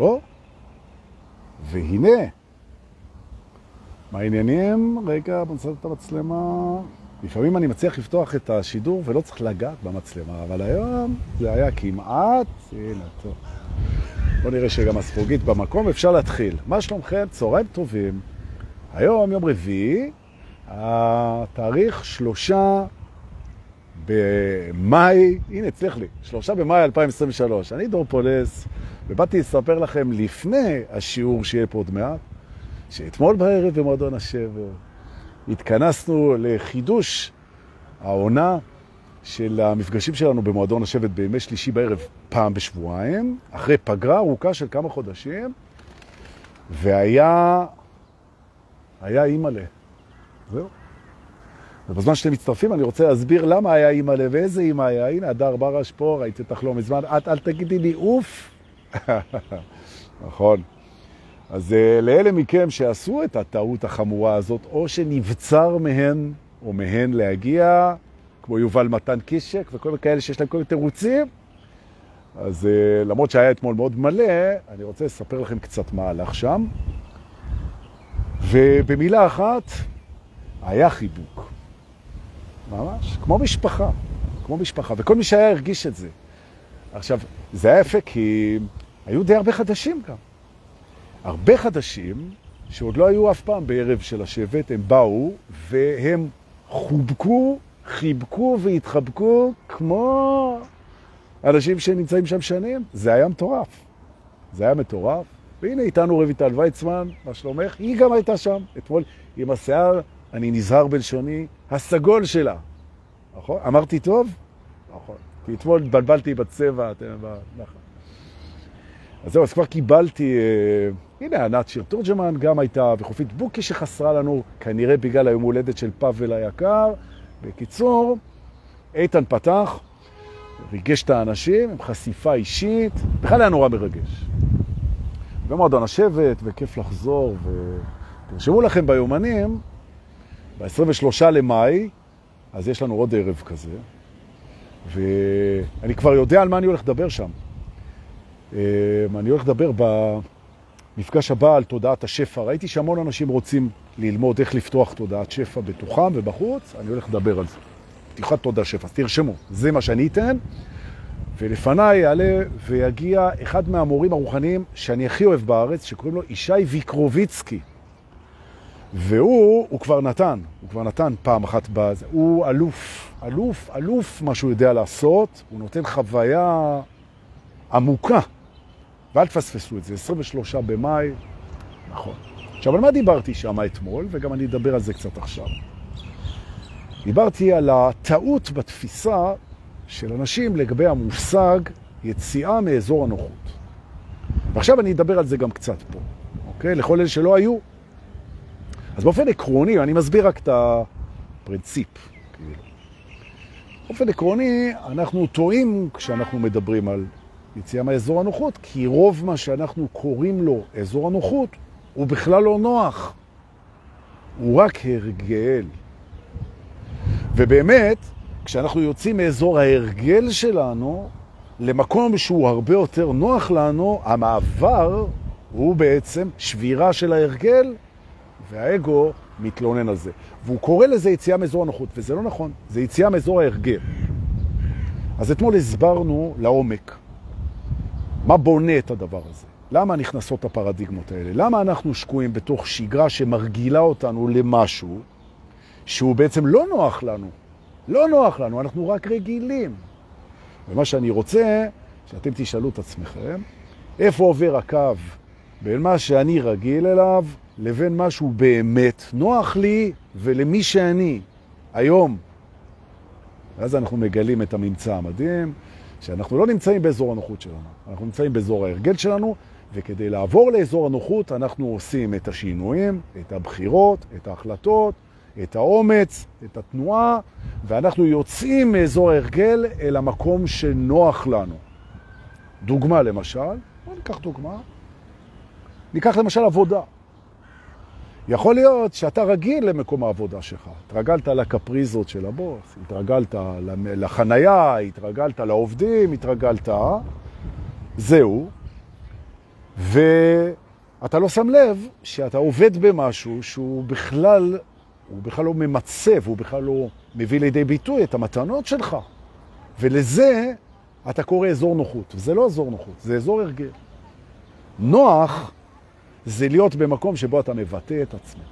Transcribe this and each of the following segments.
או, והנה, מה העניינים? רגע, בוא נצטרך את המצלמה. לפעמים אני מצליח לפתוח את השידור ולא צריך לגעת במצלמה, אבל היום זה היה כמעט, הנה, טוב. בוא נראה שגם הספוגית במקום, אפשר להתחיל. מה שלומכם? צהריים טובים. היום יום רביעי, התאריך שלושה במאי, הנה, הצליח לי, שלושה במאי 2023. אני דור פולס, ובאתי לספר לכם לפני השיעור שיהיה פה עוד מעט, שאתמול בערב במועדון השבר התכנסנו לחידוש העונה של המפגשים שלנו במועדון השבט בימי שלישי בערב פעם בשבועיים, אחרי פגרה ארוכה של כמה חודשים, והיה, היה אימא'לה. זהו. ובזמן שאתם מצטרפים אני רוצה להסביר למה היה אימא'לה ואיזה אימא היה. הנה, הדר ברש פה, ראיתי אותך לא מזמן. את אל תגידי לי אוף. נכון. אז uh, לאלה מכם שעשו את הטעות החמורה הזאת, או שנבצר מהן או מהן להגיע, כמו יובל מתן קישק וכל מיני כאלה שיש להם כל מיני תירוצים, אז uh, למרות שהיה אתמול מאוד מלא, אני רוצה לספר לכם קצת מה הלך שם. ובמילה אחת, היה חיבוק. ממש, כמו משפחה, כמו משפחה, וכל מי שהיה הרגיש את זה. עכשיו, זה היה יפה כי היו די הרבה חדשים גם. הרבה חדשים שעוד לא היו אף פעם בערב של השבט, הם באו והם חובקו, חיבקו והתחבקו כמו אנשים שנמצאים שם שנים. זה היה מטורף. זה היה מטורף. והנה איתנו רויטל ויצמן, מה שלומך? היא גם הייתה שם אתמול עם השיער, אני נזהר בלשוני, הסגול שלה. נכון? אמרתי טוב? נכון. כי אתמול התבלבלתי בצבע, אתם... נכון. אז זהו, אז כבר קיבלתי, אה, הנה ענת שיר תורג'מן גם הייתה, וחופית בוקי שחסרה לנו, כנראה בגלל היום הולדת של פאבל היקר. בקיצור, איתן פתח, ריגש את האנשים עם חשיפה אישית, בכלל היה נורא מרגש. ומועדון השבט, וכיף לחזור, ותרשמו לכם ביומנים, ב-23 למאי, אז יש לנו עוד ערב כזה, ואני כבר יודע על מה אני הולך לדבר שם. אמ, אני הולך לדבר במפגש הבא על תודעת השפע. ראיתי שהמון אנשים רוצים ללמוד איך לפתוח תודעת שפע בתוכם ובחוץ, אני הולך לדבר על זה. פתיחת תודעת שפע. תרשמו, זה מה שאני אתן. ולפניי יעלה ויגיע אחד מהמורים הרוחניים שאני הכי אוהב בארץ, שקוראים לו ישי ויקרוביצקי. והוא, הוא כבר נתן, הוא כבר נתן פעם אחת בזה. הוא אלוף, אלוף, אלוף מה שהוא יודע לעשות. הוא נותן חוויה עמוקה ואל תפספסו את זה, 23 במאי, נכון. עכשיו, על מה דיברתי שם אתמול, וגם אני אדבר על זה קצת עכשיו. דיברתי על הטעות בתפיסה של אנשים לגבי המושג יציאה מאזור הנוחות. ועכשיו אני אדבר על זה גם קצת פה, אוקיי? לכל אלה שלא היו. אז באופן עקרוני, אני מסביר רק את הפרינציפ, כאילו. באופן עקרוני, אנחנו טועים כשאנחנו מדברים על יציאה מאזור הנוחות, כי רוב מה שאנחנו קוראים לו אזור הנוחות הוא בכלל לא נוח. הוא רק הרגל. ובאמת, כשאנחנו יוצאים מאזור ההרגל שלנו למקום שהוא הרבה יותר נוח לנו, המעבר הוא בעצם שבירה של ההרגל, והאגו מתלונן על זה. והוא קורא לזה יציאה מאזור הנוחות, וזה לא נכון, זה יציאה מאזור ההרגל. אז אתמול הסברנו לעומק מה בונה את הדבר הזה? למה נכנסות הפרדיגמות האלה? למה אנחנו שקועים בתוך שגרה שמרגילה אותנו למשהו שהוא בעצם לא נוח לנו? לא נוח לנו, אנחנו רק רגילים. ומה שאני רוצה, שאתם תשאלו את עצמכם, איפה עובר הקו בין מה שאני רגיל אליו לבין משהו באמת נוח לי ולמי שאני היום. ואז אנחנו מגלים את הממצא המדהים. שאנחנו לא נמצאים באזור הנוחות שלנו, אנחנו נמצאים באזור ההרגל שלנו, וכדי לעבור לאזור הנוחות אנחנו עושים את השינויים, את הבחירות, את ההחלטות, את האומץ, את התנועה, ואנחנו יוצאים מאזור ההרגל אל המקום שנוח לנו. דוגמה למשל, בוא ניקח דוגמה, ניקח למשל עבודה. יכול להיות שאתה רגיל למקום העבודה שלך. התרגלת לקפריזות של הבוס, התרגלת לחנייה, התרגלת לעובדים, התרגלת... זהו. ואתה לא שם לב שאתה עובד במשהו שהוא בכלל, הוא בכלל לא ממצב, הוא בכלל לא מביא לידי ביטוי את המתנות שלך. ולזה אתה קורא אזור נוחות, וזה לא אזור נוחות, זה אזור הרגל. נוח זה להיות במקום שבו אתה מבטא את עצמך,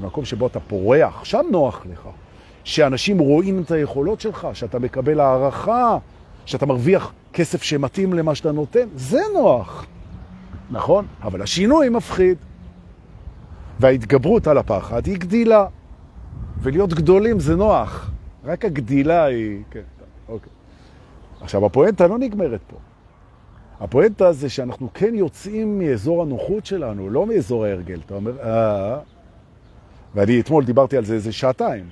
במקום שבו אתה פורח, שם נוח לך. שאנשים רואים את היכולות שלך, שאתה מקבל הערכה, שאתה מרוויח כסף שמתאים למה שאתה נותן, זה נוח. נכון? אבל השינוי מפחיד. וההתגברות על הפחד היא גדילה. ולהיות גדולים זה נוח. רק הגדילה היא... כן, אוקיי. עכשיו, הפואנטה לא נגמרת פה. הפואנטה זה שאנחנו כן יוצאים מאזור הנוחות שלנו, לא מאזור ההרגל. אתה אומר, אה... ואני אתמול דיברתי על זה איזה שעתיים.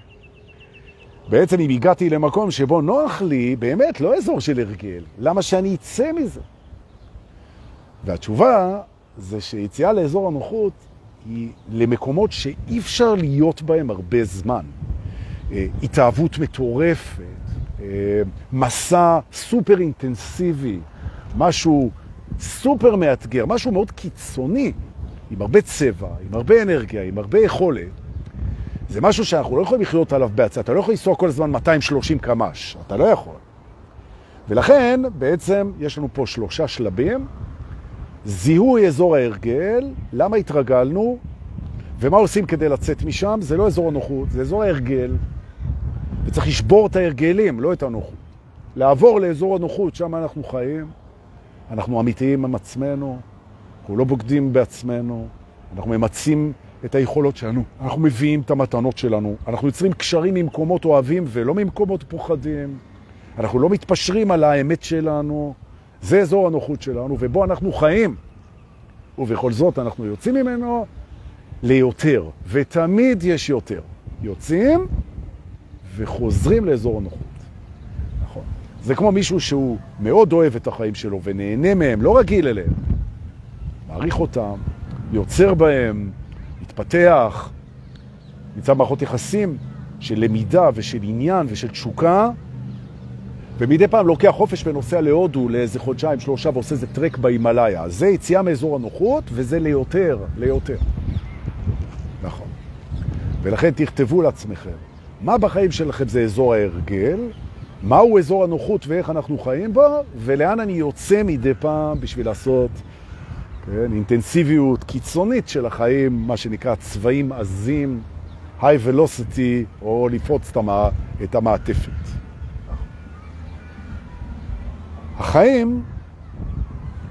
בעצם אם הגעתי למקום שבו נוח לי, באמת לא אזור של הרגל. למה שאני אצא מזה? והתשובה זה שיציאה לאזור הנוחות היא למקומות שאי אפשר להיות בהם הרבה זמן. אה, התאהבות מטורפת, אה, מסע סופר אינטנסיבי, משהו סופר מאתגר, משהו מאוד קיצוני, עם הרבה צבע, עם הרבה אנרגיה, עם הרבה יכולת. זה משהו שאנחנו לא יכולים לחיות עליו בעצה. אתה לא יכול לנסוע כל הזמן 230 קמ"ש, אתה לא יכול. ולכן בעצם יש לנו פה שלושה שלבים. זיהוי אזור ההרגל, למה התרגלנו, ומה עושים כדי לצאת משם, זה לא אזור הנוחות, זה אזור ההרגל. וצריך לשבור את ההרגלים, לא את הנוחות. לעבור לאזור הנוחות, שם אנחנו חיים, אנחנו אמיתיים עם עצמנו, אנחנו לא בוגדים בעצמנו, אנחנו ממצים את היכולות שלנו, אנחנו מביאים את המתנות שלנו, אנחנו יוצרים קשרים ממקומות אוהבים ולא ממקומות פוחדים, אנחנו לא מתפשרים על האמת שלנו, זה אזור הנוחות שלנו, ובו אנחנו חיים. ובכל זאת אנחנו יוצאים ממנו ליותר, ותמיד יש יותר. יוצאים וחוזרים לאזור הנוחות. זה כמו מישהו שהוא מאוד אוהב את החיים שלו ונהנה מהם, לא רגיל אליהם. מעריך אותם, יוצר בהם, מתפתח, נמצא מערכות יחסים של למידה ושל עניין ושל תשוקה, ומדי פעם לוקח חופש ונוסע להודו לאיזה חודשיים, שלושה, ועושה איזה טרק בהימאליה. זה יציאה מאזור הנוחות, וזה ליותר, ליותר. נכון. ולכן תכתבו לעצמכם, מה בחיים שלכם זה אזור ההרגל, מהו אזור הנוחות ואיך אנחנו חיים בו, ולאן אני יוצא מדי פעם בשביל לעשות כן, אינטנסיביות קיצונית של החיים, מה שנקרא צבעים עזים, high velocity, או לפרוץ את המעטפת. החיים,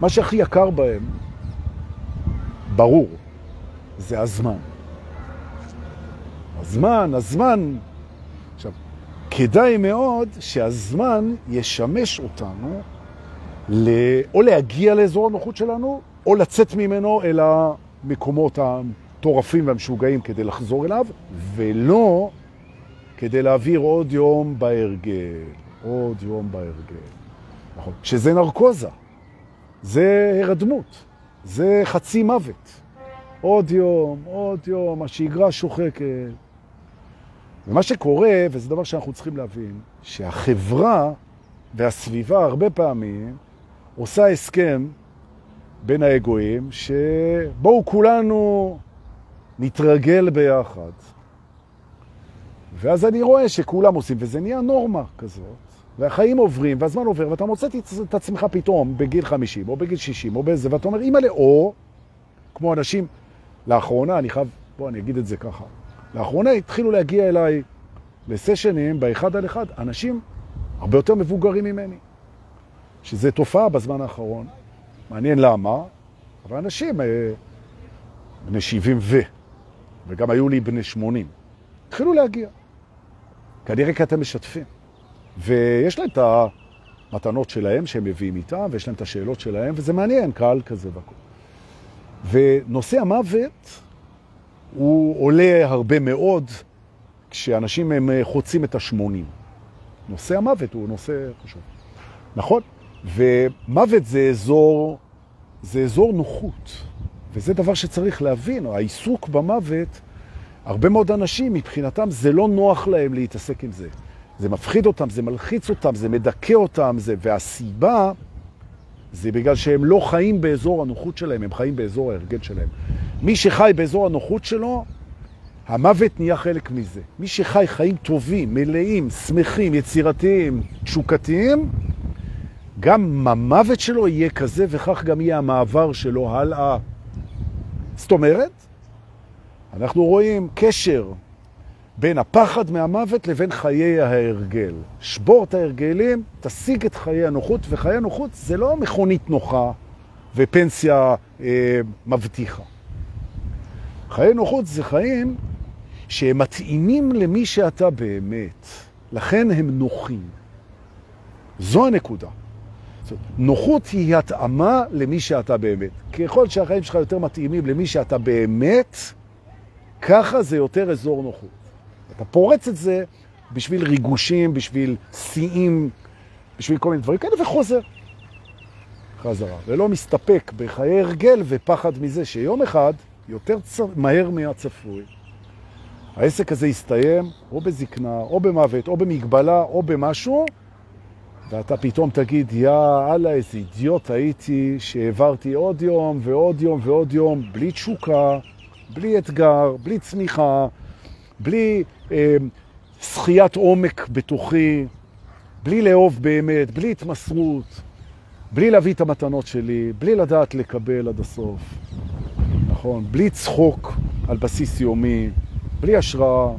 מה שהכי יקר בהם, ברור, זה הזמן. הזמן, הזמן. עכשיו, כדאי מאוד שהזמן ישמש אותנו ל... או להגיע לאזור הנוחות שלנו, או לצאת ממנו אל המקומות המטורפים והמשוגעים כדי לחזור אליו, ולא כדי להעביר עוד יום בהרגל, עוד יום בהרגל. נכון. שזה נרקוזה, זה הרדמות, זה חצי מוות. עוד יום, עוד יום, השגרה שוחקת. ומה שקורה, וזה דבר שאנחנו צריכים להבין, שהחברה והסביבה הרבה פעמים עושה הסכם בין האגואים, שבואו כולנו נתרגל ביחד. ואז אני רואה שכולם עושים, וזה נהיה נורמה כזאת. והחיים עוברים, והזמן עובר, ואתה מוצא את עצמך פתאום בגיל 50, או בגיל 60, או באיזה, ואתה אומר, אימא לאו, כמו אנשים, לאחרונה, אני חייב, בוא, אני אגיד את זה ככה, לאחרונה התחילו להגיע אליי לסשנים, באחד על אחד, אנשים הרבה יותר מבוגרים ממני, שזה תופעה בזמן האחרון. מעניין למה, אבל אנשים, אה, בני 70 ו, וגם היו לי בני 80, התחילו להגיע. כנראה כי אתם משתפים. ויש להם את המתנות שלהם שהם מביאים איתם, ויש להם את השאלות שלהם, וזה מעניין, קהל כזה והכל. ונושא המוות הוא עולה הרבה מאוד כשאנשים הם חוצים את השמונים. נושא המוות הוא נושא חשוב. נכון? ומוות זה אזור, זה אזור נוחות, וזה דבר שצריך להבין. העיסוק במוות, הרבה מאוד אנשים מבחינתם זה לא נוח להם להתעסק עם זה. זה מפחיד אותם, זה מלחיץ אותם, זה מדכא אותם, זה... והסיבה זה בגלל שהם לא חיים באזור הנוחות שלהם, הם חיים באזור ההרגל שלהם. מי שחי באזור הנוחות שלו, המוות נהיה חלק מזה. מי שחי חיים טובים, מלאים, שמחים, יצירתיים, תשוקתיים, גם המוות שלו יהיה כזה, וכך גם יהיה המעבר שלו הלאה. זאת אומרת, אנחנו רואים קשר בין הפחד מהמוות לבין חיי ההרגל. שבור את ההרגלים, תשיג את חיי הנוחות, וחיי הנוחות זה לא מכונית נוחה ופנסיה אה, מבטיחה. חיי נוחות זה חיים שהם מתאימים למי שאתה באמת, לכן הם נוחים. זו הנקודה. נוחות היא התאמה למי שאתה באמת. ככל שהחיים שלך יותר מתאימים למי שאתה באמת, ככה זה יותר אזור נוחות. אתה פורץ את זה בשביל ריגושים, בשביל שיאים, בשביל כל מיני דברים כאלה, וחוזר חזרה. ולא מסתפק בחיי הרגל ופחד מזה שיום אחד, יותר צ... מהר מהצפוי, העסק הזה יסתיים או בזקנה, או במוות, או במגבלה, או במשהו, ואתה פתאום תגיד, יא אללה, איזה אידיוט הייתי שהעברתי עוד יום ועוד יום ועוד יום, בלי תשוקה, בלי אתגר, בלי צמיחה, בלי אה, שחיית עומק בתוכי, בלי לאהוב באמת, בלי התמסרות, בלי להביא את המתנות שלי, בלי לדעת לקבל עד הסוף, נכון? בלי צחוק על בסיס יומי, בלי השראה,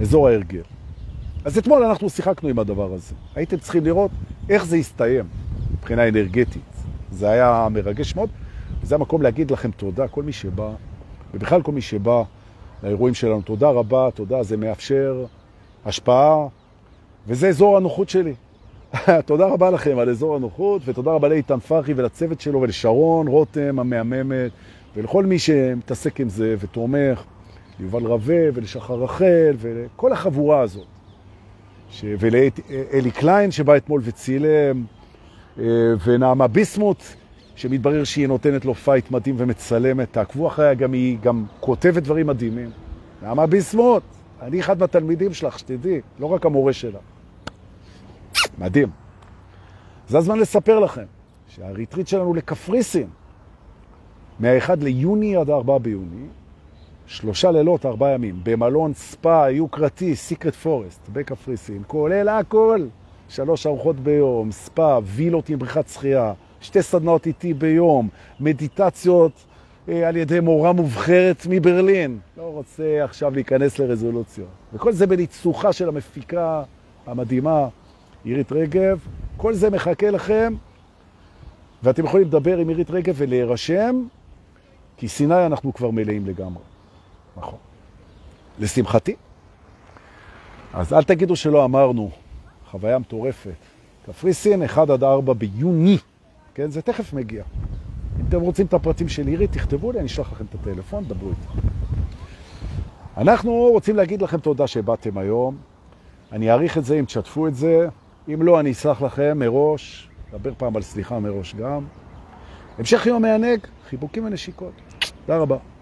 אזור ההרגל. אז אתמול אנחנו שיחקנו עם הדבר הזה. הייתם צריכים לראות איך זה הסתיים מבחינה אנרגטית. זה היה מרגש מאוד. זה המקום להגיד לכם תודה, כל מי שבא, ובכלל כל מי שבא לאירועים שלנו. תודה רבה, תודה, זה מאפשר השפעה, וזה אזור הנוחות שלי. תודה רבה לכם על אזור הנוחות, ותודה רבה לאיתן פרחי ולצוות שלו ולשרון רותם המהממת, ולכל מי שמתעסק עם זה ותומך, ליובל רווה ולשחר רחל ולכל החבורה הזאת. ש... ולאלי קליין שבא אתמול וצילם, אה, ונעמה ביסמוט, שמתברר שהיא נותנת לו fight מדהים ומצלמת. תעקבו אחריה, גם היא גם כותבת דברים מדהימים. נעמה ביסמוט, אני אחד מהתלמידים שלך, שתדעי, לא רק המורה שלה. מדהים. זה הזמן לספר לכם שהריטריט שלנו לקפריסין, מה-1 ליוני עד ה-4 ביוני, שלושה לילות, ארבעה ימים, במלון ספא יוקרתי, סיקרט פורסט, בקפריסין, כולל הכל, שלוש ארוחות ביום, ספא, וילות עם בריכת שחייה, שתי סדנאות איתי ביום, מדיטציות אה, על ידי מורה מובחרת מברלין. לא רוצה עכשיו להיכנס לרזולוציות. וכל זה בניצוחה של המפיקה המדהימה, עירית רגב. כל זה מחכה לכם, ואתם יכולים לדבר עם עירית רגב ולהירשם, כי סיני אנחנו כבר מלאים לגמרי. נכון. לשמחתי. אז אל תגידו שלא אמרנו, חוויה מטורפת. קפריסין, 1 עד 4 ביוני, כן? זה תכף מגיע. אם אתם רוצים את הפרטים של עירית, תכתבו לי, אני אשלח לכם את הטלפון, דברו איתי. אנחנו רוצים להגיד לכם תודה שבאתם היום. אני אעריך את זה אם תשתפו את זה. אם לא, אני אסלח לכם מראש. נדבר פעם על סליחה מראש גם. המשך יום מענג, חיבוקים ונשיקות. תודה רבה.